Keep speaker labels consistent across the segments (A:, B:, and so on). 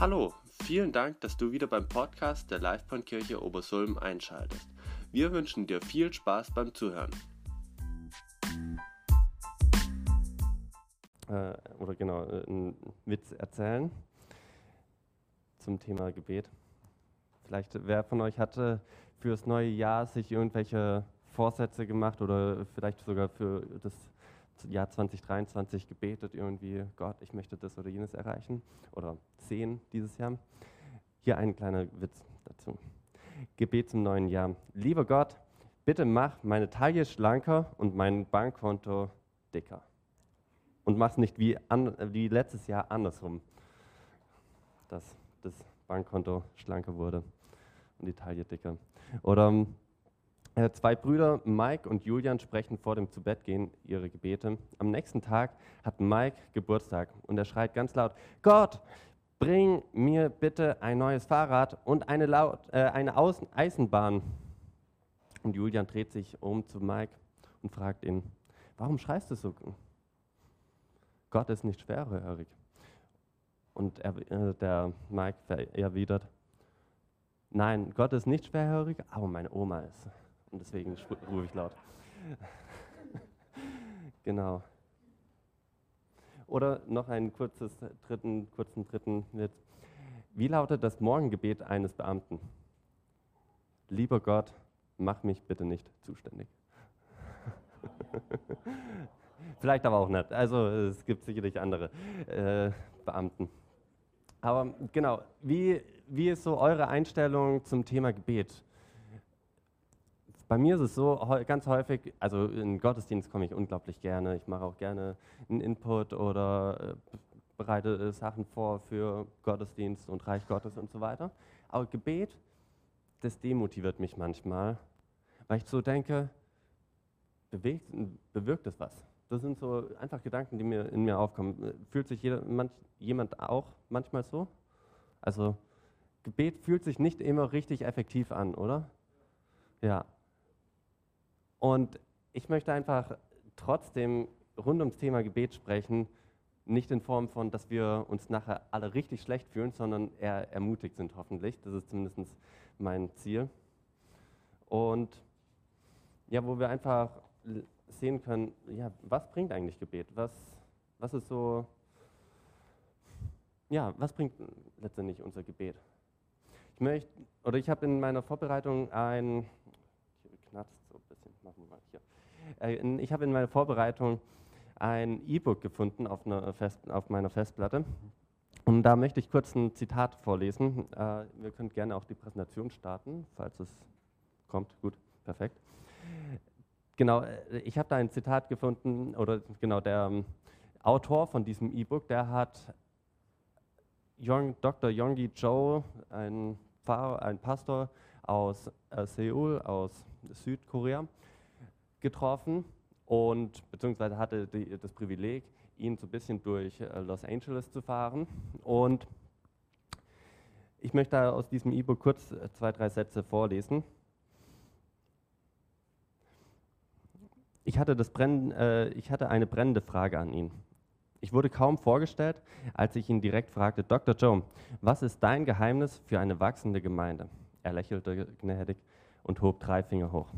A: Hallo, vielen Dank, dass du wieder beim Podcast der Livebahnkirche Obersulm einschaltest. Wir wünschen dir viel Spaß beim Zuhören.
B: Äh, oder genau, äh, einen Witz erzählen zum Thema Gebet. Vielleicht, wer von euch hatte fürs neue Jahr sich irgendwelche Vorsätze gemacht oder vielleicht sogar für das Jahr 2023 gebetet, irgendwie, Gott, ich möchte das oder jenes erreichen oder sehen dieses Jahr. Hier ein kleiner Witz dazu. Gebet zum neuen Jahr. Lieber Gott, bitte mach meine Taille schlanker und mein Bankkonto dicker. Und mach es nicht wie, an, wie letztes Jahr andersrum, dass das Bankkonto schlanker wurde und die Taille dicker. Oder äh, zwei Brüder, Mike und Julian, sprechen vor dem Zubettgehen ihre Gebete. Am nächsten Tag hat Mike Geburtstag und er schreit ganz laut: Gott, bring mir bitte ein neues Fahrrad und eine, laut, äh, eine Außen Eisenbahn. Und Julian dreht sich um zu Mike und fragt ihn: Warum schreist du so? Gott ist nicht schwerhörig. Und er, äh, der Mike erwidert: Nein, Gott ist nicht schwerhörig, aber meine Oma ist. Und deswegen rufe ich laut. genau. Oder noch einen kurzes, dritten, kurzen dritten Witz. Wie lautet das Morgengebet eines Beamten? Lieber Gott, mach mich bitte nicht zuständig. Vielleicht aber auch nicht. Also es gibt sicherlich andere äh, Beamten. Aber genau, wie, wie ist so eure Einstellung zum Thema Gebet? Bei mir ist es so, ganz häufig, also in Gottesdienst komme ich unglaublich gerne. Ich mache auch gerne einen Input oder äh, bereite Sachen vor für Gottesdienst und Reich Gottes und so weiter. Aber Gebet, das demotiviert mich manchmal, weil ich so denke, bewegt, bewirkt es was? Das sind so einfach Gedanken, die mir in mir aufkommen. Fühlt sich jeder, manch, jemand auch manchmal so? Also Gebet fühlt sich nicht immer richtig effektiv an, oder? Ja, und ich möchte einfach trotzdem rund ums Thema Gebet sprechen, nicht in Form von, dass wir uns nachher alle richtig schlecht fühlen, sondern eher ermutigt sind hoffentlich. Das ist zumindest mein Ziel. Und ja, wo wir einfach sehen können, ja, was bringt eigentlich Gebet? Was, was ist so, ja, was bringt letztendlich unser Gebet? Ich möchte, oder ich habe in meiner Vorbereitung ein, knatzt ich habe in meiner Vorbereitung ein E-Book gefunden auf, Fest, auf, meiner Festplatte. Und da möchte ich kurz ein Zitat vorlesen. Äh, wir können gerne auch die Präsentation starten, falls es kommt. Gut, perfekt. Genau, äh, ich habe da ein Zitat gefunden, oder genau, der ähm, Autor von diesem E-Book, der hat Dr. Yonggi Cho, ein Pastor aus äh, Seoul, aus Südkorea, getroffen und beziehungsweise hatte die, das Privileg, ihn so ein bisschen durch äh, Los Angeles zu fahren. Und ich möchte aus diesem E-Book kurz äh, zwei, drei Sätze vorlesen. Ich hatte, das Brenn, äh, ich hatte eine brennende Frage an ihn. Ich wurde kaum vorgestellt, als ich ihn direkt fragte, Dr. Joe, was ist dein Geheimnis für eine wachsende Gemeinde? Er lächelte gnädig und hob drei Finger hoch,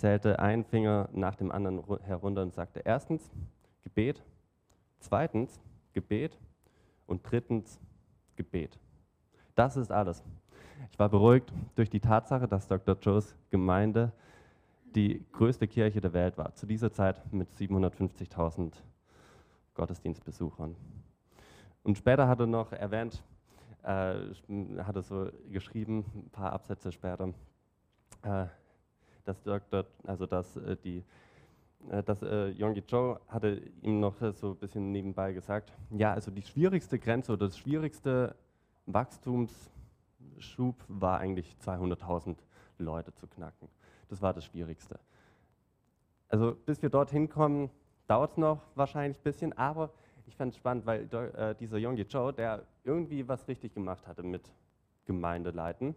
B: zählte einen Finger nach dem anderen herunter und sagte, erstens Gebet, zweitens Gebet und drittens Gebet. Das ist alles. Ich war beruhigt durch die Tatsache, dass Dr. Joes Gemeinde die größte Kirche der Welt war, zu dieser Zeit mit 750.000 Gottesdienstbesuchern. Und später hat er noch erwähnt, äh, hat er so geschrieben, ein paar Absätze später, äh, dass Dr., also dass äh, die äh, dass äh, Yonggi Cho hatte ihm noch so ein bisschen nebenbei gesagt, ja, also die schwierigste Grenze oder das schwierigste Wachstumsschub war eigentlich 200.000 Leute zu knacken. Das war das Schwierigste. Also bis wir dorthin kommen, dauert es noch wahrscheinlich ein bisschen, aber ich fand es spannend, weil äh, dieser Yonggi Cho, der irgendwie was richtig gemacht hatte mit Gemeindeleiten,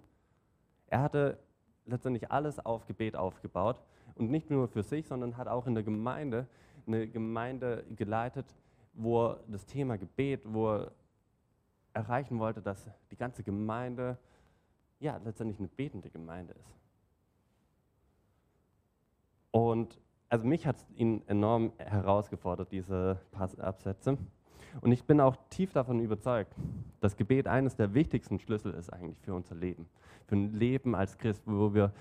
B: er hatte letztendlich alles auf Gebet aufgebaut und nicht nur für sich, sondern hat auch in der Gemeinde eine Gemeinde geleitet, wo das Thema Gebet, wo erreichen wollte, dass die ganze Gemeinde ja letztendlich eine betende Gemeinde ist. Und also mich hat es ihn enorm herausgefordert, diese Absätze. Und ich bin auch tief davon überzeugt, dass Gebet eines der wichtigsten Schlüssel ist eigentlich für unser Leben. Für ein Leben als Christ, wo wir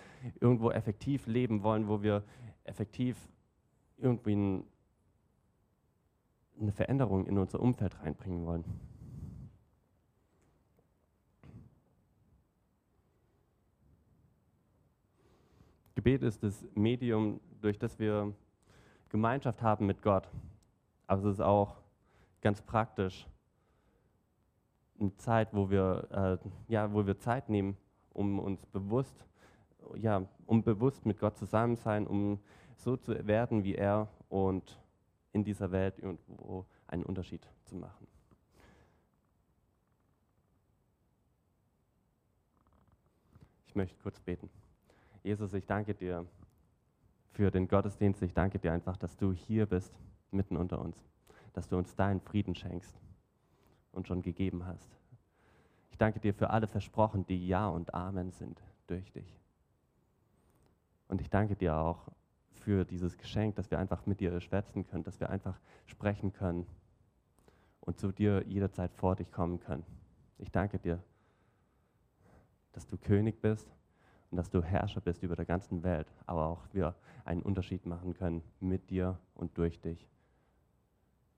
B: irgendwo effektiv leben wollen, wo wir effektiv irgendwie eine Veränderung in unser Umfeld reinbringen wollen. Gebet ist das Medium, durch das wir Gemeinschaft haben mit Gott. Aber es ist auch ganz praktisch eine Zeit, wo wir, äh, ja, wo wir Zeit nehmen, um uns bewusst, ja, um bewusst mit Gott zusammen sein, um so zu werden wie er und in dieser Welt irgendwo einen Unterschied zu machen. Ich möchte kurz beten. Jesus, ich danke dir für den Gottesdienst. Ich danke dir einfach, dass du hier bist, mitten unter uns, dass du uns deinen Frieden schenkst und schon gegeben hast. Ich danke dir für alle Versprochen, die Ja und Amen sind durch dich. Und ich danke dir auch für dieses Geschenk, dass wir einfach mit dir schwätzen können, dass wir einfach sprechen können und zu dir jederzeit vor dich kommen können. Ich danke dir, dass du König bist und dass du Herrscher bist über der ganzen Welt, aber auch wir einen Unterschied machen können mit dir und durch dich.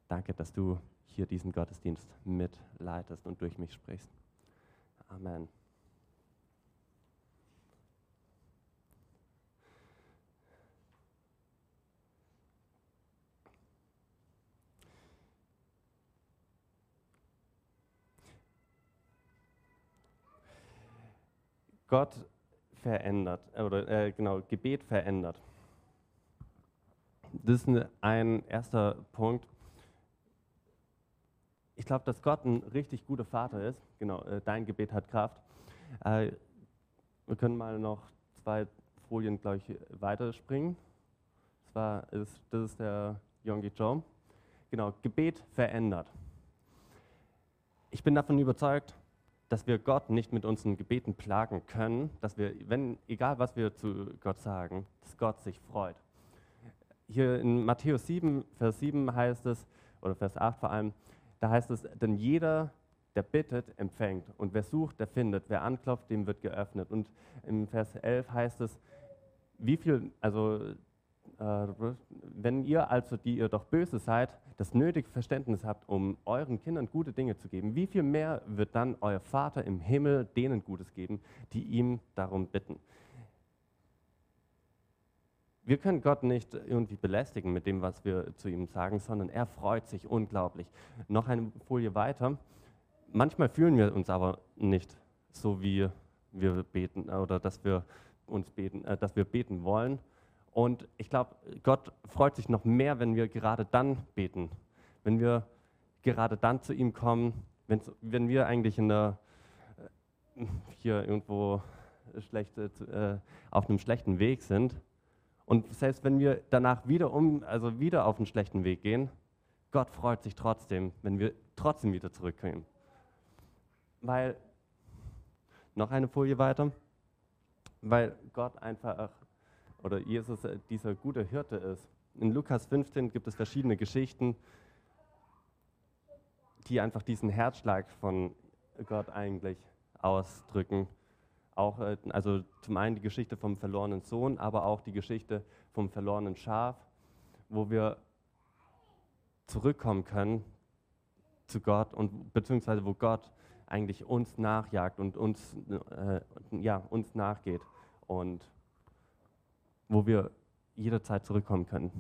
B: Danke, dass du hier diesen Gottesdienst mitleitest und durch mich sprichst. Amen. Gott verändert, oder äh, genau, Gebet verändert. Das ist ein erster Punkt. Ich glaube, dass Gott ein richtig guter Vater ist. Genau, äh, dein Gebet hat Kraft. Äh, wir können mal noch zwei Folien, glaube ich, weiterspringen. Das, war, ist, das ist der Yonggi Cho. Genau, Gebet verändert. Ich bin davon überzeugt, dass wir Gott nicht mit unseren Gebeten plagen können, dass wir, wenn, egal was wir zu Gott sagen, dass Gott sich freut. Hier in Matthäus 7, Vers 7 heißt es, oder Vers 8 vor allem, da heißt es, denn jeder, der bittet, empfängt. Und wer sucht, der findet. Wer anklopft, dem wird geöffnet. Und im Vers 11 heißt es, wie viel, also äh, wenn ihr also, die ihr doch böse seid, das nötige Verständnis habt, um euren Kindern gute Dinge zu geben, wie viel mehr wird dann euer Vater im Himmel denen Gutes geben, die ihm darum bitten? Wir können Gott nicht irgendwie belästigen mit dem, was wir zu ihm sagen, sondern er freut sich unglaublich. Noch eine Folie weiter. Manchmal fühlen wir uns aber nicht so, wie wir beten oder dass wir uns beten, äh, dass wir beten wollen und ich glaube, Gott freut sich noch mehr, wenn wir gerade dann beten, wenn wir gerade dann zu ihm kommen, wenn wir eigentlich in der, äh, hier irgendwo schlechte, äh, auf einem schlechten Weg sind. Und selbst wenn wir danach wieder um, also wieder auf einen schlechten Weg gehen, Gott freut sich trotzdem, wenn wir trotzdem wieder zurückkommen. Weil, noch eine Folie weiter, weil Gott einfach oder Jesus äh, dieser gute Hirte ist. In Lukas 15 gibt es verschiedene Geschichten, die einfach diesen Herzschlag von Gott eigentlich ausdrücken. Auch, äh, also zum einen die Geschichte vom verlorenen Sohn, aber auch die Geschichte vom verlorenen Schaf, wo wir zurückkommen können zu Gott und beziehungsweise wo Gott eigentlich uns nachjagt und uns, äh, ja, uns nachgeht. Und wo wir jederzeit zurückkommen können.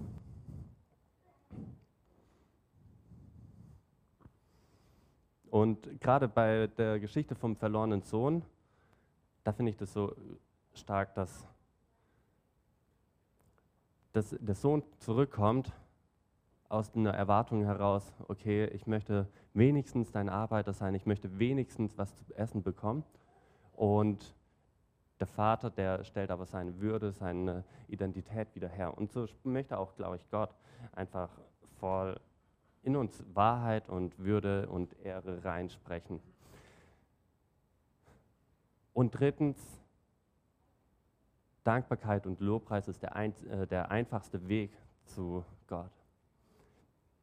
B: Und gerade bei der Geschichte vom verlorenen Sohn, da finde ich das so stark, dass, dass der Sohn zurückkommt aus einer Erwartung heraus, okay, ich möchte wenigstens dein Arbeiter sein, ich möchte wenigstens was zu essen bekommen. Und der Vater, der stellt aber seine Würde, seine Identität wieder her. Und so möchte auch, glaube ich, Gott einfach voll in uns Wahrheit und Würde und Ehre reinsprechen. Und drittens, Dankbarkeit und Lobpreis ist der, ein, äh, der einfachste Weg zu Gott.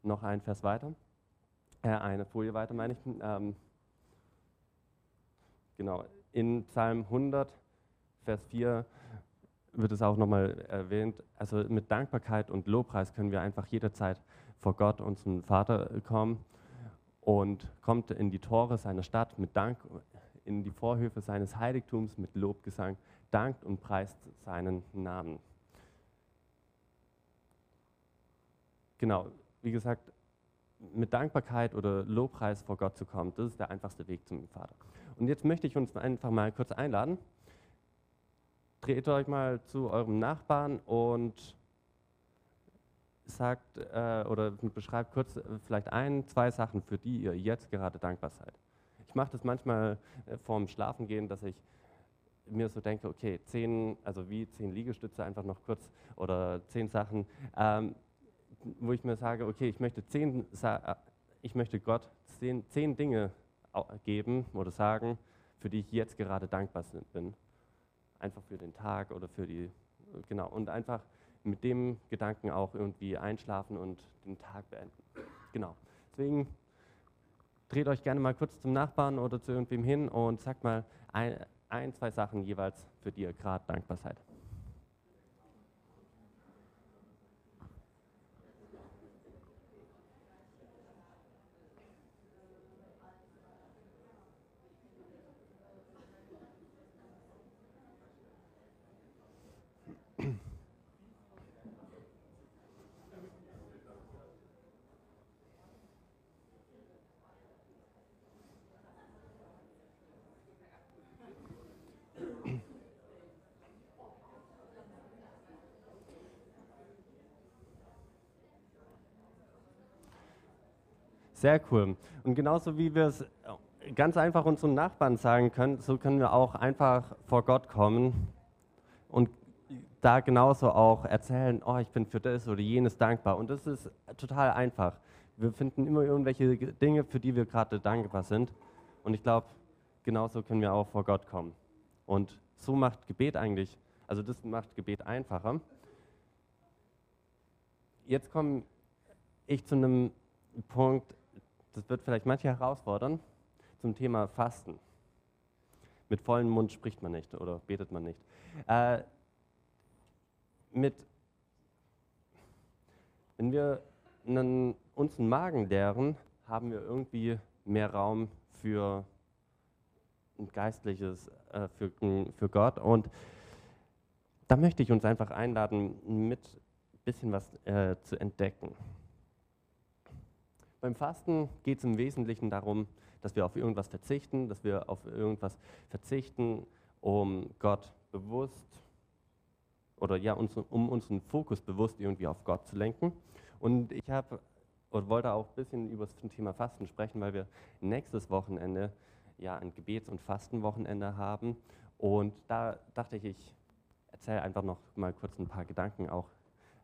B: Noch ein Vers weiter, äh, eine Folie weiter meine ich. Ähm, genau, in Psalm 100, Vers 4 wird es auch nochmal erwähnt. Also mit Dankbarkeit und Lobpreis können wir einfach jederzeit vor Gott, unseren Vater, kommen und kommt in die Tore seiner Stadt mit Dank, in die Vorhöfe seines Heiligtums mit Lobgesang, dankt und preist seinen Namen. Genau, wie gesagt, mit Dankbarkeit oder Lobpreis vor Gott zu kommen, das ist der einfachste Weg zum Vater. Und jetzt möchte ich uns einfach mal kurz einladen. Dreht euch mal zu eurem Nachbarn und sagt äh, oder beschreibt kurz äh, vielleicht ein, zwei Sachen, für die ihr jetzt gerade dankbar seid. Ich mache das manchmal äh, vorm Schlafengehen, dass ich mir so denke, okay, zehn, also wie zehn Liegestütze einfach noch kurz oder zehn Sachen, ähm, wo ich mir sage, okay, ich möchte zehn, äh, ich möchte Gott zehn, zehn Dinge geben oder sagen, für die ich jetzt gerade dankbar bin. Einfach für den Tag oder für die, genau, und einfach mit dem Gedanken auch irgendwie einschlafen und den Tag beenden. Genau. Deswegen dreht euch gerne mal kurz zum Nachbarn oder zu irgendwem hin und sagt mal ein, ein zwei Sachen jeweils, für die ihr gerade dankbar seid. Sehr cool. Und genauso wie wir es ganz einfach unseren Nachbarn sagen können, so können wir auch einfach vor Gott kommen und da genauso auch erzählen, oh, ich bin für das oder jenes dankbar. Und das ist total einfach. Wir finden immer irgendwelche Dinge, für die wir gerade dankbar sind. Und ich glaube, genauso können wir auch vor Gott kommen. Und so macht Gebet eigentlich, also das macht Gebet einfacher. Jetzt komme ich zu einem Punkt, das wird vielleicht manche herausfordern, zum Thema Fasten. Mit vollem Mund spricht man nicht oder betet man nicht. Äh, mit, wenn wir einen, uns einen Magen leeren, haben wir irgendwie mehr Raum für ein geistliches, äh, für, für Gott. Und da möchte ich uns einfach einladen, mit ein bisschen was äh, zu entdecken. Beim Fasten geht es im Wesentlichen darum, dass wir auf irgendwas verzichten, dass wir auf irgendwas verzichten, um Gott bewusst oder ja, um unseren Fokus bewusst irgendwie auf Gott zu lenken. Und ich habe und wollte auch ein bisschen über das Thema Fasten sprechen, weil wir nächstes Wochenende ja ein Gebets- und Fastenwochenende haben. Und da dachte ich, ich erzähle einfach noch mal kurz ein paar Gedanken, auch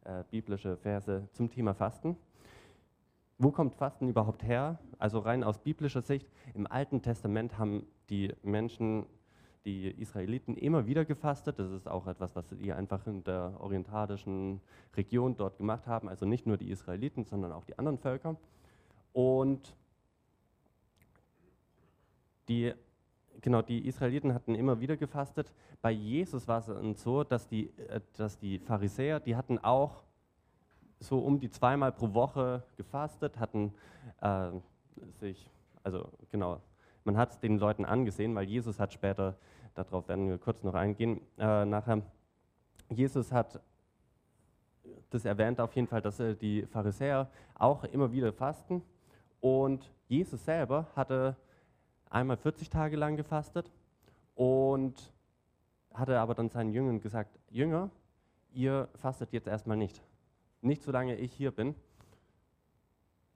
B: äh, biblische Verse zum Thema Fasten. Wo kommt Fasten überhaupt her? Also rein aus biblischer Sicht. Im Alten Testament haben die Menschen, die Israeliten, immer wieder gefastet. Das ist auch etwas, was die einfach in der orientalischen Region dort gemacht haben. Also nicht nur die Israeliten, sondern auch die anderen Völker. Und die, genau, die Israeliten hatten immer wieder gefastet. Bei Jesus war es so, dass die, äh, dass die Pharisäer, die hatten auch so um die zweimal pro Woche gefastet, hatten äh, sich, also genau, man hat es den Leuten angesehen, weil Jesus hat später, darauf werden wir kurz noch eingehen, äh, nachher, Jesus hat das erwähnt auf jeden Fall, dass die Pharisäer auch immer wieder fasten und Jesus selber hatte einmal 40 Tage lang gefastet und hatte aber dann seinen Jüngern gesagt, Jünger, ihr fastet jetzt erstmal nicht. Nicht solange ich hier bin.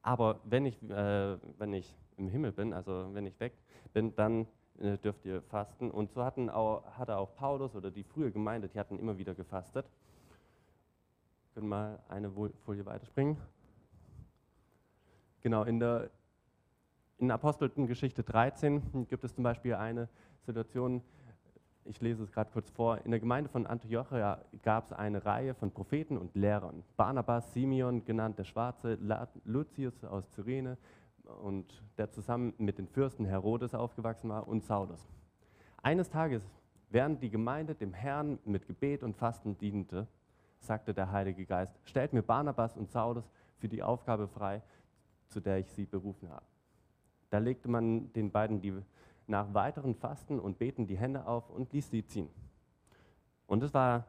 B: Aber wenn ich, äh, wenn ich im Himmel bin, also wenn ich weg bin, dann äh, dürft ihr fasten. Und so hatten auch, hatte auch Paulus oder die frühe Gemeinde, die hatten immer wieder gefastet. Wir können mal eine Folie weiterspringen. Genau, in der in Apostelgeschichte 13 gibt es zum Beispiel eine Situation, ich lese es gerade kurz vor, in der Gemeinde von Antiochia gab es eine Reihe von Propheten und Lehrern. Barnabas, Simeon, genannt der Schwarze, Lucius aus Cyrene und der zusammen mit den Fürsten Herodes aufgewachsen war und Saulus. Eines Tages, während die Gemeinde dem Herrn mit Gebet und Fasten diente, sagte der Heilige Geist, stellt mir Barnabas und Saulus für die Aufgabe frei, zu der ich sie berufen habe. Da legte man den beiden die nach weiteren Fasten und Beten die Hände auf und ließ sie ziehen. Und es war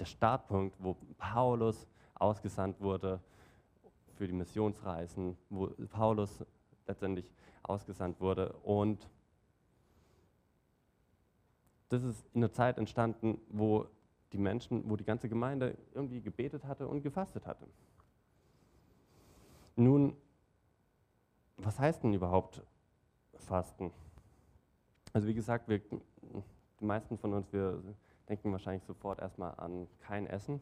B: der Startpunkt, wo Paulus ausgesandt wurde für die Missionsreisen, wo Paulus letztendlich ausgesandt wurde. Und das ist in einer Zeit entstanden, wo die Menschen, wo die ganze Gemeinde irgendwie gebetet hatte und gefastet hatte. Nun, was heißt denn überhaupt Fasten? Also wie gesagt, wir, die meisten von uns, wir denken wahrscheinlich sofort erstmal an kein Essen.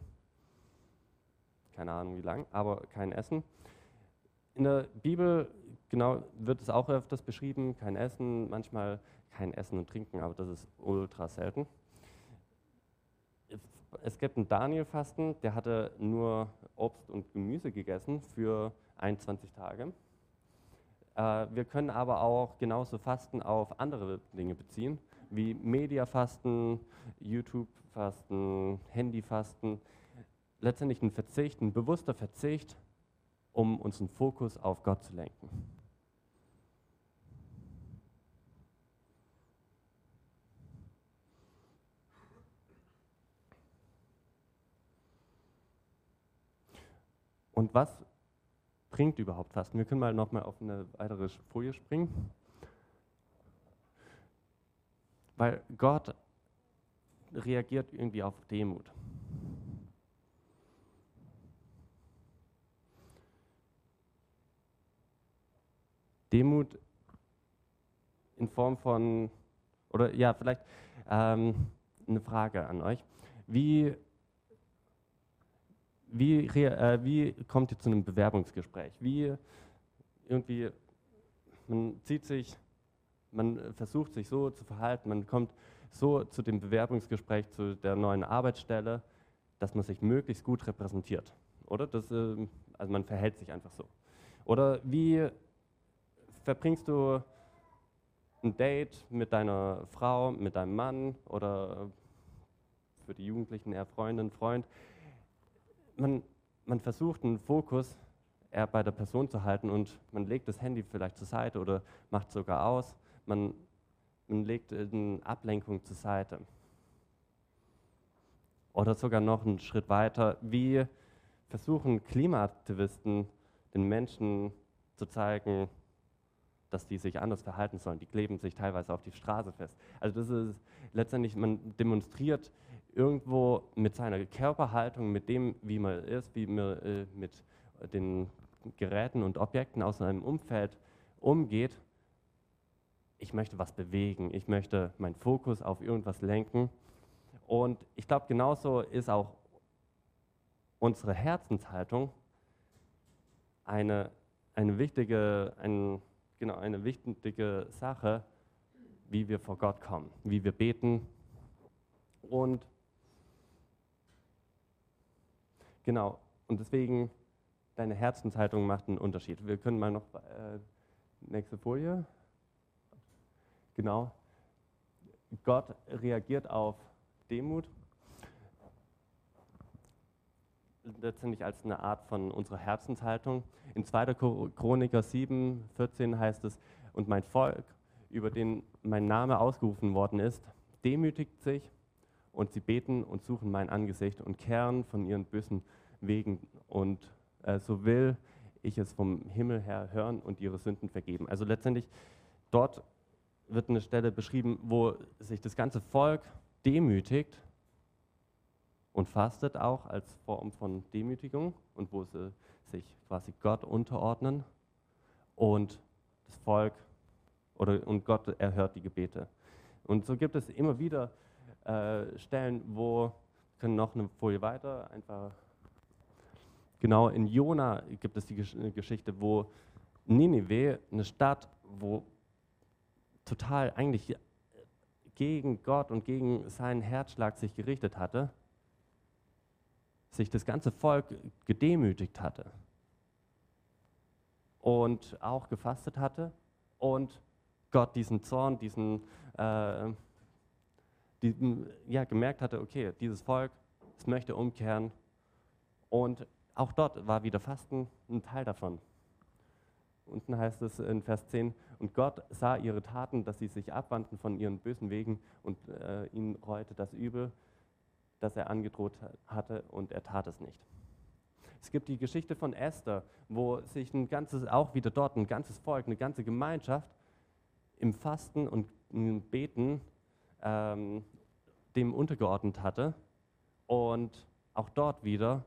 B: Keine Ahnung wie lang, aber kein Essen. In der Bibel genau wird es auch öfters beschrieben, kein Essen, manchmal kein Essen und Trinken, aber das ist ultra selten. Es gibt einen Daniel-Fasten, der hatte nur Obst und Gemüse gegessen für 21 Tage. Äh, wir können aber auch genauso Fasten auf andere Dinge beziehen, wie Mediafasten, YouTube-Fasten, Handyfasten. Letztendlich ein Verzicht, ein bewusster Verzicht, um unseren Fokus auf Gott zu lenken. Und was bringt überhaupt Fasten? Wir können mal noch mal auf eine weitere Folie springen. Weil Gott reagiert irgendwie auf Demut. Demut in Form von, oder ja, vielleicht ähm, eine Frage an euch. Wie wie, äh, wie kommt ihr zu einem Bewerbungsgespräch? Wie irgendwie, man zieht sich, man versucht sich so zu verhalten, man kommt so zu dem Bewerbungsgespräch zu der neuen Arbeitsstelle, dass man sich möglichst gut repräsentiert. Oder? Das, äh, also man verhält sich einfach so. Oder wie verbringst du ein Date mit deiner Frau, mit deinem Mann oder für die Jugendlichen eher Freundin, Freund? Man, man versucht einen Fokus eher bei der Person zu halten und man legt das Handy vielleicht zur Seite oder macht sogar aus. Man, man legt eine Ablenkung zur Seite. Oder sogar noch einen Schritt weiter, wie versuchen Klimaaktivisten den Menschen zu zeigen, dass die sich anders verhalten sollen. Die kleben sich teilweise auf die Straße fest. Also das ist letztendlich, man demonstriert irgendwo mit seiner Körperhaltung, mit dem, wie man ist, wie man äh, mit den Geräten und Objekten aus seinem Umfeld umgeht, ich möchte was bewegen, ich möchte meinen Fokus auf irgendwas lenken. Und ich glaube, genauso ist auch unsere Herzenshaltung eine, eine, wichtige, ein, genau, eine wichtige Sache, wie wir vor Gott kommen, wie wir beten. Und Genau, und deswegen, deine Herzenshaltung macht einen Unterschied. Wir können mal noch, äh, nächste Folie. Genau. Gott reagiert auf Demut letztendlich als eine Art von unserer Herzenshaltung. In 2. Chroniker 7, 14 heißt es, und mein Volk, über den mein Name ausgerufen worden ist, demütigt sich und sie beten und suchen mein Angesicht und kehren von ihren bösen Wegen und äh, so will ich es vom Himmel her hören und ihre Sünden vergeben. Also letztendlich dort wird eine Stelle beschrieben, wo sich das ganze Volk demütigt und fastet auch als Form von Demütigung und wo sie sich quasi Gott unterordnen und das Volk oder und Gott erhört die Gebete. Und so gibt es immer wieder äh, Stellen, wo, können noch eine Folie weiter, einfach, genau in Jona gibt es die Geschichte, wo Ninive, eine Stadt, wo total eigentlich gegen Gott und gegen seinen Herzschlag sich gerichtet hatte, sich das ganze Volk gedemütigt hatte und auch gefastet hatte und Gott diesen Zorn, diesen, äh, diesen ja, gemerkt hatte, okay, dieses Volk, es möchte umkehren und auch dort war wieder Fasten ein Teil davon. Unten heißt es in Vers 10, und Gott sah ihre Taten, dass sie sich abwandten von ihren bösen Wegen und äh, ihnen reute das Übel, das er angedroht hatte, und er tat es nicht. Es gibt die Geschichte von Esther, wo sich ein ganzes, auch wieder dort ein ganzes Volk, eine ganze Gemeinschaft im Fasten und im Beten ähm, dem untergeordnet hatte und auch dort wieder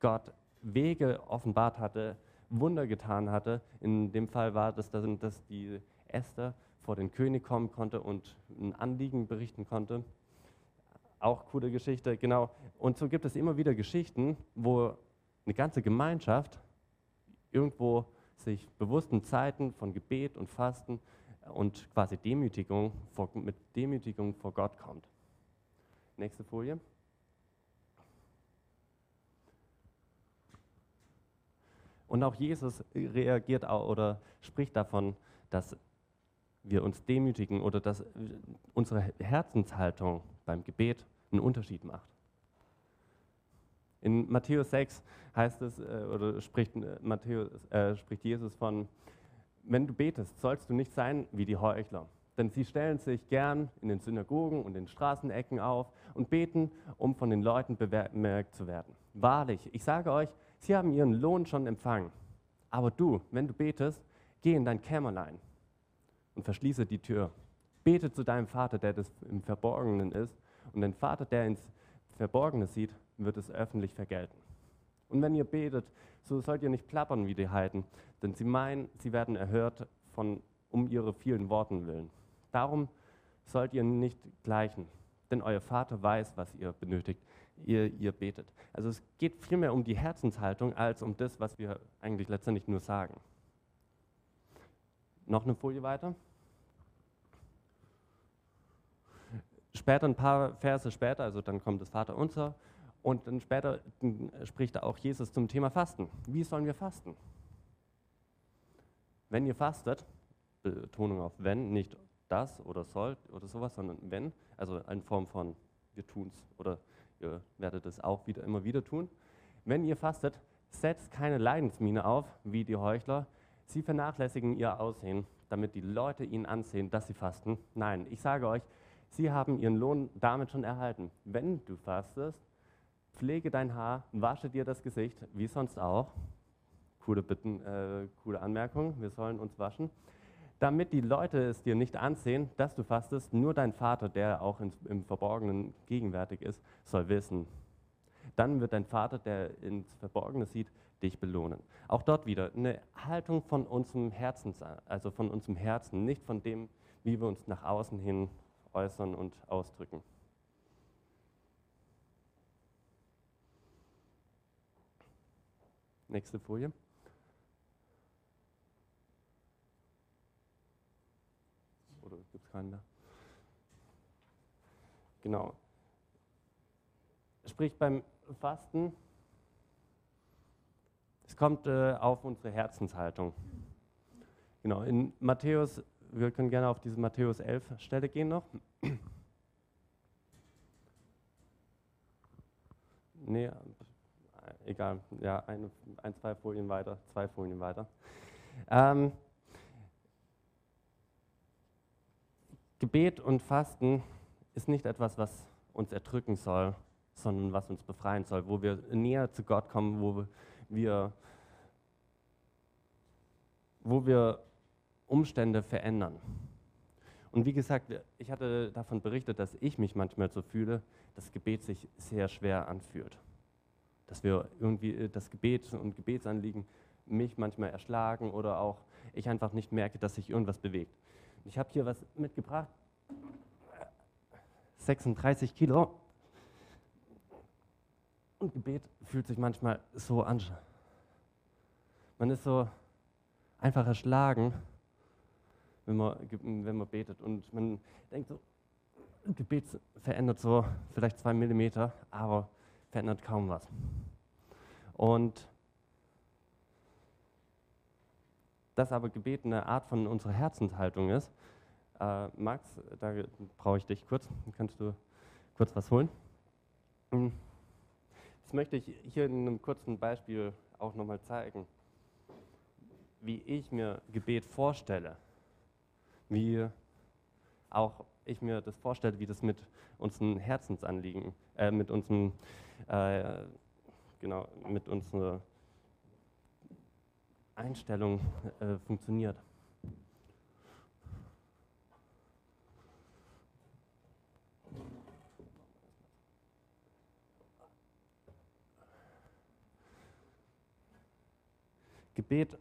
B: Gott Wege offenbart hatte, Wunder getan hatte. In dem Fall war das, dass die Esther vor den König kommen konnte und ein Anliegen berichten konnte. Auch coole Geschichte, genau. Und so gibt es immer wieder Geschichten, wo eine ganze Gemeinschaft irgendwo sich bewussten Zeiten von Gebet und Fasten und quasi Demütigung vor, mit Demütigung vor Gott kommt. Nächste Folie. Und auch Jesus reagiert oder spricht davon, dass wir uns demütigen oder dass unsere Herzenshaltung beim Gebet einen Unterschied macht. In Matthäus 6 heißt es, äh, oder spricht, äh, Matthäus, äh, spricht Jesus von, wenn du betest, sollst du nicht sein wie die Heuchler. Denn sie stellen sich gern in den Synagogen und den Straßenecken auf und beten, um von den Leuten bemerkt zu werden. Wahrlich, ich sage euch, sie haben ihren Lohn schon empfangen. Aber du, wenn du betest, geh in dein Kämmerlein und verschließe die Tür. Bete zu deinem Vater, der das im Verborgenen ist, und dein Vater, der ins Verborgene sieht, wird es öffentlich vergelten. Und wenn ihr betet, so sollt ihr nicht plappern wie die Heiden, denn sie meinen, sie werden erhört von, um ihre vielen Worten willen. Darum sollt ihr nicht gleichen, denn euer Vater weiß, was ihr benötigt, ihr, ihr betet. Also es geht vielmehr um die Herzenshaltung als um das, was wir eigentlich letztendlich nur sagen. Noch eine Folie weiter. Später, ein paar Verse später, also dann kommt das Vater unser, und dann später spricht auch Jesus zum Thema Fasten. Wie sollen wir fasten? Wenn ihr fastet, Betonung auf wenn, nicht das oder soll oder sowas, sondern wenn, also in Form von wir tun es oder ihr werdet es auch wieder immer wieder tun. Wenn ihr fastet, setzt keine Leidensmiene auf, wie die Heuchler. Sie vernachlässigen ihr Aussehen, damit die Leute ihnen ansehen, dass sie fasten. Nein, ich sage euch, sie haben ihren Lohn damit schon erhalten. Wenn du fastest, pflege dein Haar, wasche dir das Gesicht, wie sonst auch. Coole, Bitten, äh, coole Anmerkung, wir sollen uns waschen. Damit die Leute es dir nicht ansehen, dass du fastest, nur dein Vater, der auch ins, im Verborgenen gegenwärtig ist, soll wissen. Dann wird dein Vater, der ins Verborgene sieht, dich belohnen. Auch dort wieder eine Haltung von unserem Herzen, also von unserem Herzen, nicht von dem, wie wir uns nach außen hin äußern und ausdrücken. Nächste Folie. Oder gibt es keinen mehr? Genau. Sprich beim Fasten, es kommt äh, auf unsere Herzenshaltung. Genau, in Matthäus, wir können gerne auf diese Matthäus 11 Stelle gehen noch. Nee, egal, ja, eine, ein, zwei Folien weiter, zwei Folien weiter. Ähm, Gebet und Fasten ist nicht etwas, was uns erdrücken soll, sondern was uns befreien soll, wo wir näher zu Gott kommen, wo wir, wo wir Umstände verändern. Und wie gesagt, ich hatte davon berichtet, dass ich mich manchmal so fühle, dass Gebet sich sehr schwer anfühlt dass wir irgendwie äh, das Gebet und Gebetsanliegen mich manchmal erschlagen oder auch ich einfach nicht merke, dass sich irgendwas bewegt. Ich habe hier was mitgebracht. 36 Kilo. Und Gebet fühlt sich manchmal so an. Man ist so einfach erschlagen, wenn man, wenn man betet. Und man denkt so, Gebet verändert so vielleicht zwei Millimeter, aber verändert kaum was. Und dass aber Gebet eine Art von unserer Herzenshaltung ist, äh, Max, da brauche ich dich kurz, kannst du kurz was holen? Hm. Das möchte ich hier in einem kurzen Beispiel auch nochmal zeigen, wie ich mir Gebet vorstelle, wie auch ich mir das vorstelle, wie das mit unseren Herzensanliegen, äh, mit unseren, äh, genau, mit unserer Einstellung äh, funktioniert. Gebet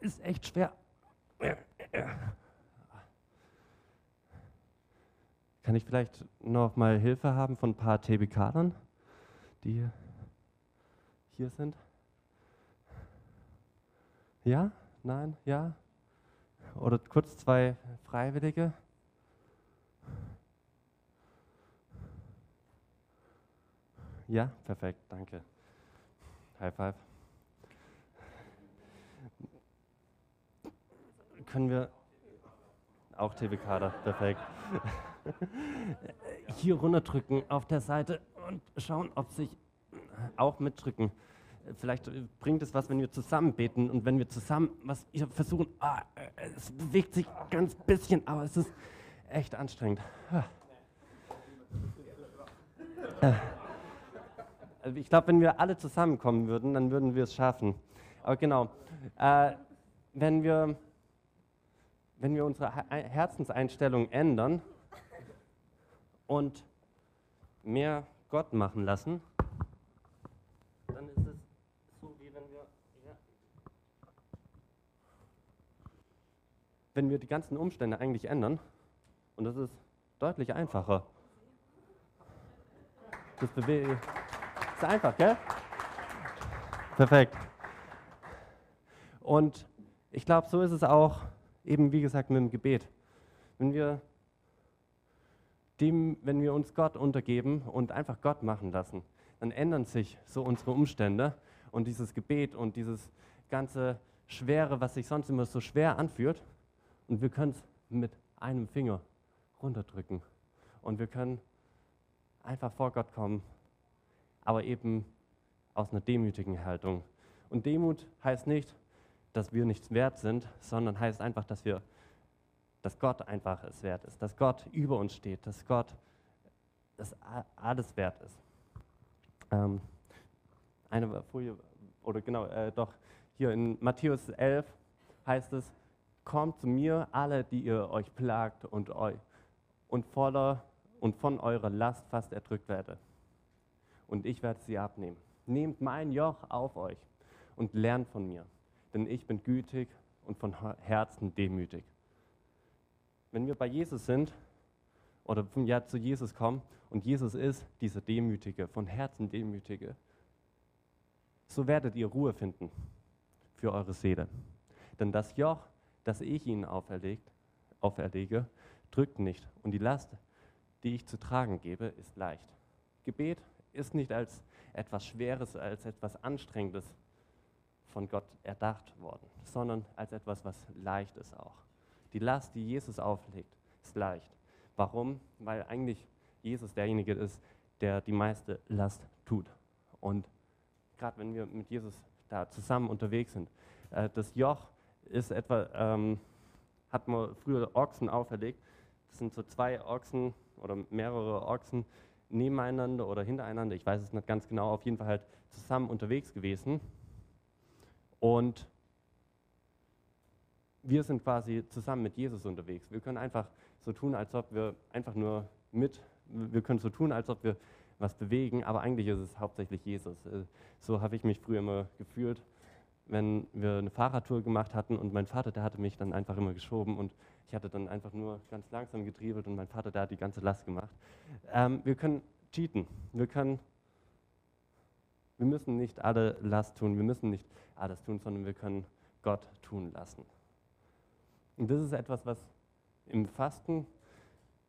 B: ist echt schwer. Kann ich vielleicht noch mal Hilfe haben von ein paar TBK-Lern, die hier sind? Ja? Nein? Ja? Oder kurz zwei Freiwillige? Ja, perfekt, danke. High five. Können wir auch TV-Kader, perfekt. Hier runterdrücken auf der Seite und schauen, ob sich auch mitdrücken vielleicht bringt es was, wenn wir zusammen beten und wenn wir zusammen was versuchen. Ah, es bewegt sich ganz bisschen, aber es ist echt anstrengend. Ah. Also ich glaube, wenn wir alle zusammenkommen würden, dann würden wir es schaffen. Aber genau, äh, wenn, wir, wenn wir unsere Herzenseinstellung ändern und mehr Gott machen lassen, wenn wir die ganzen Umstände eigentlich ändern, und das ist deutlich einfacher. Das ist einfach, gell? Perfekt. Und ich glaube, so ist es auch eben, wie gesagt, mit dem Gebet. Wenn wir, dem, wenn wir uns Gott untergeben und einfach Gott machen lassen, dann ändern sich so unsere Umstände und dieses Gebet und dieses ganze Schwere, was sich sonst immer so schwer anfühlt, und wir können es mit einem Finger runterdrücken. Und wir können einfach vor Gott kommen, aber eben aus einer demütigen Haltung. Und Demut heißt nicht, dass wir nichts wert sind, sondern heißt einfach, dass wir, dass Gott einfach es wert ist, dass Gott über uns steht, dass Gott das alles wert ist. Ähm, eine Folie, oder genau, äh, doch hier in Matthäus 11 heißt es, Kommt zu mir, alle, die ihr euch plagt und, eu und, voller, und von eurer Last fast erdrückt werdet. Und ich werde sie abnehmen. Nehmt mein Joch auf euch und lernt von mir, denn ich bin gütig und von Herzen demütig. Wenn wir bei Jesus sind oder ja, zu Jesus kommen und Jesus ist dieser Demütige, von Herzen Demütige, so werdet ihr Ruhe finden für eure Seele. Denn das Joch, das ich ihnen auferlegt, auferlege, drückt nicht. Und die Last, die ich zu tragen gebe, ist leicht. Gebet ist nicht als etwas Schweres, als etwas Anstrengendes von Gott erdacht worden, sondern als etwas, was leicht ist auch. Die Last, die Jesus auflegt, ist leicht. Warum? Weil eigentlich Jesus derjenige ist, der die meiste Last tut. Und gerade wenn wir mit Jesus da zusammen unterwegs sind, äh, das Joch ist etwa, ähm, hat man früher Ochsen auferlegt. Das sind so zwei Ochsen oder mehrere Ochsen nebeneinander oder hintereinander, ich weiß es nicht ganz genau, auf jeden Fall halt zusammen unterwegs gewesen. Und wir sind quasi zusammen mit Jesus unterwegs. Wir können einfach so tun, als ob wir einfach nur mit, wir können so tun, als ob wir was bewegen, aber eigentlich ist es hauptsächlich Jesus. Äh, so habe ich mich früher immer gefühlt wenn wir eine Fahrradtour gemacht hatten und mein Vater, der hatte mich dann einfach immer geschoben und ich hatte dann einfach nur ganz langsam getriebelt und mein Vater, der hat die ganze Last gemacht. Ähm, wir können cheaten. Wir können, wir müssen nicht alle Last tun, wir müssen nicht alles tun, sondern wir können Gott tun lassen. Und das ist etwas, was im Fasten,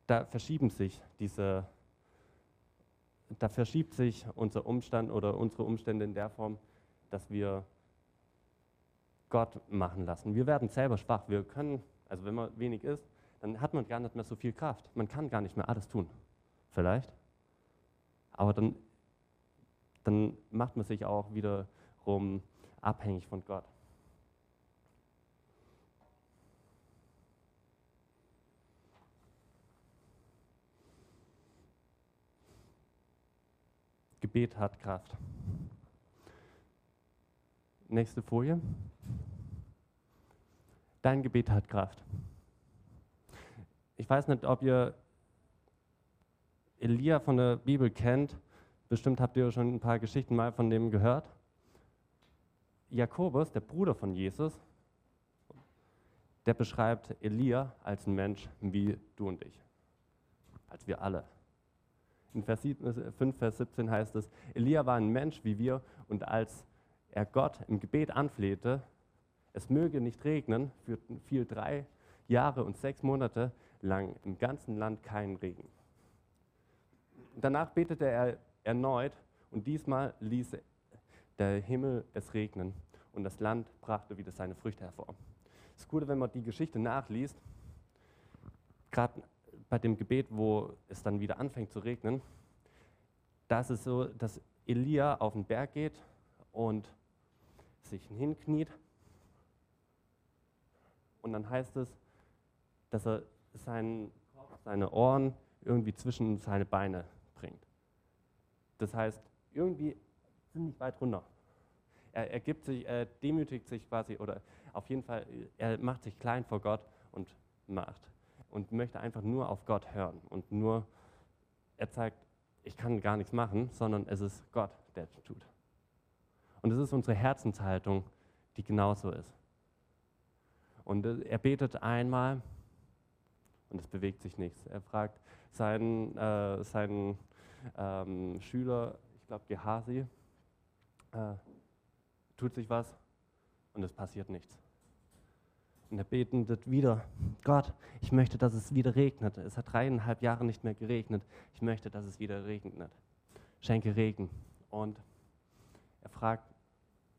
B: da verschieben sich diese, da verschiebt sich unser Umstand oder unsere Umstände in der Form, dass wir Gott machen lassen. Wir werden selber schwach. Wir können, also wenn man wenig ist, dann hat man gar nicht mehr so viel Kraft. Man kann gar nicht mehr alles tun. Vielleicht. Aber dann, dann macht man sich auch wiederum abhängig von Gott. Gebet hat Kraft. Nächste Folie. Dein Gebet hat Kraft. Ich weiß nicht, ob ihr Elia von der Bibel kennt. Bestimmt habt ihr schon ein paar Geschichten mal von dem gehört. Jakobus, der Bruder von Jesus, der beschreibt Elia als ein Mensch wie du und ich, als wir alle. In Vers 5, Vers 17 heißt es, Elia war ein Mensch wie wir und als er Gott im Gebet anflehte, es möge nicht regnen, fiel drei Jahre und sechs Monate lang im ganzen Land kein Regen. Danach betete er erneut und diesmal ließ der Himmel es regnen und das Land brachte wieder seine Früchte hervor. Es ist gut, wenn man die Geschichte nachliest, gerade bei dem Gebet, wo es dann wieder anfängt zu regnen, ist es so, dass Elia auf den Berg geht und sich hinkniet. Und dann heißt es, dass er seinen Kopf, seine Ohren irgendwie zwischen seine Beine bringt. Das heißt, irgendwie ziemlich weit runter. Er, er gibt sich, er demütigt sich quasi, oder auf jeden Fall, er macht sich klein vor Gott und macht und möchte einfach nur auf Gott hören und nur, er zeigt, ich kann gar nichts machen, sondern es ist Gott, der tut. Und es ist unsere Herzenshaltung, die genauso ist. Und er betet einmal und es bewegt sich nichts. Er fragt seinen, äh, seinen ähm, Schüler, ich glaube Gehasi, äh, tut sich was und es passiert nichts. Und er betet wieder, Gott, ich möchte, dass es wieder regnet. Es hat dreieinhalb Jahre nicht mehr geregnet. Ich möchte, dass es wieder regnet. Schenke Regen. Und er fragt,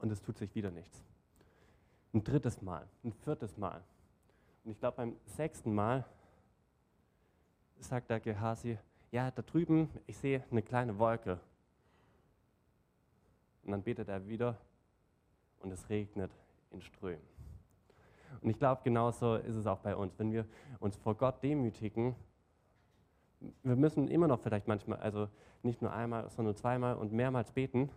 B: und es tut sich wieder nichts. Ein drittes Mal, ein viertes Mal. Und ich glaube, beim sechsten Mal sagt der Gehasi, ja, da drüben, ich sehe eine kleine Wolke. Und dann betet er wieder und es regnet in Strömen. Und ich glaube, genauso ist es auch bei uns. Wenn wir uns vor Gott demütigen, wir müssen immer noch vielleicht manchmal, also nicht nur einmal, sondern zweimal und mehrmals beten,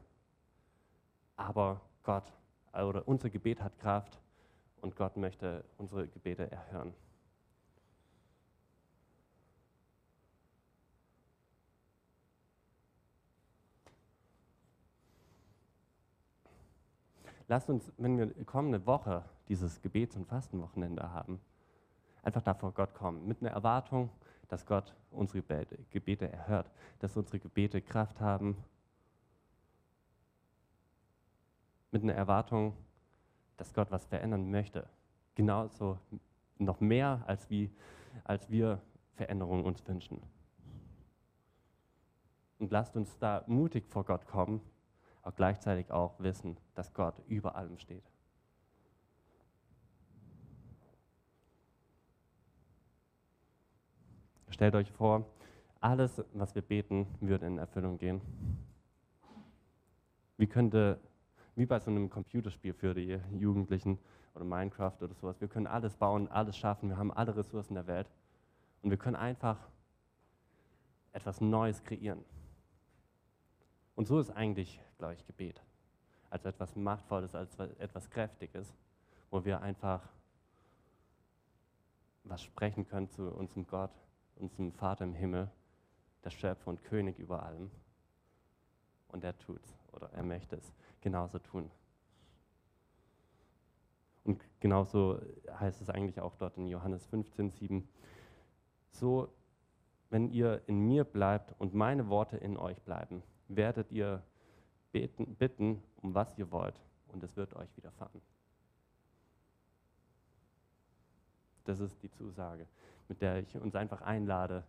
B: aber Gott oder unser Gebet hat Kraft und Gott möchte unsere Gebete erhören. Lasst uns, wenn wir kommende Woche dieses Gebets- und Fastenwochenende haben, einfach da vor Gott kommen, mit einer Erwartung, dass Gott unsere Gebete erhört, dass unsere Gebete Kraft haben, mit einer Erwartung, dass Gott was verändern möchte. Genauso noch mehr, als, wie, als wir Veränderungen uns wünschen. Und lasst uns da mutig vor Gott kommen aber gleichzeitig auch wissen, dass Gott über allem steht. Stellt euch vor, alles, was wir beten, würde in Erfüllung gehen. Wie könnte, wie bei so einem Computerspiel für die Jugendlichen oder Minecraft oder sowas, wir können alles bauen, alles schaffen, wir haben alle Ressourcen der Welt und wir können einfach etwas Neues kreieren. Und so ist eigentlich, glaube ich, Gebet. Als etwas Machtvolles, als etwas Kräftiges, wo wir einfach was sprechen können zu unserem Gott, unserem Vater im Himmel, der Schöpfer und König über allem. Und er tut es oder er möchte es genauso tun. Und genauso heißt es eigentlich auch dort in Johannes 15, 7. So, wenn ihr in mir bleibt und meine Worte in euch bleiben, werdet ihr beten, bitten, um was ihr wollt, und es wird euch widerfahren. Das ist die Zusage, mit der ich uns einfach einlade,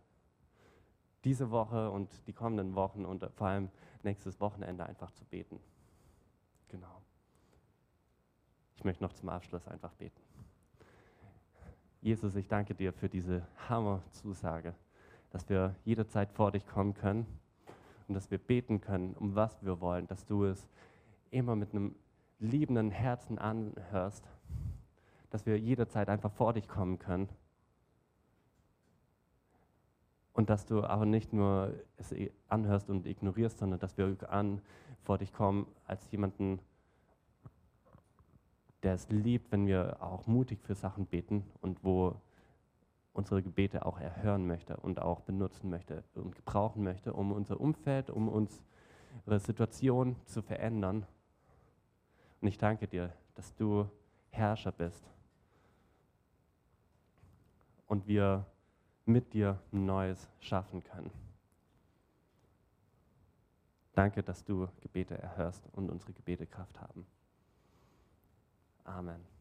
B: diese Woche und die kommenden Wochen und vor allem nächstes Wochenende einfach zu beten. Genau. Ich möchte noch zum Abschluss einfach beten. Jesus, ich danke dir für diese Hammer-Zusage, dass wir jederzeit vor dich kommen können und dass wir beten können, um was wir wollen, dass du es immer mit einem liebenden Herzen anhörst, dass wir jederzeit einfach vor dich kommen können und dass du aber nicht nur es anhörst und ignorierst, sondern dass wir an vor dich kommen als jemanden, der es liebt, wenn wir auch mutig für Sachen beten und wo unsere Gebete auch erhören möchte und auch benutzen möchte und gebrauchen möchte, um unser Umfeld, um unsere Situation zu verändern. Und ich danke dir, dass du Herrscher bist und wir mit dir Neues schaffen können. Danke, dass du Gebete erhörst und unsere Gebete Kraft haben. Amen.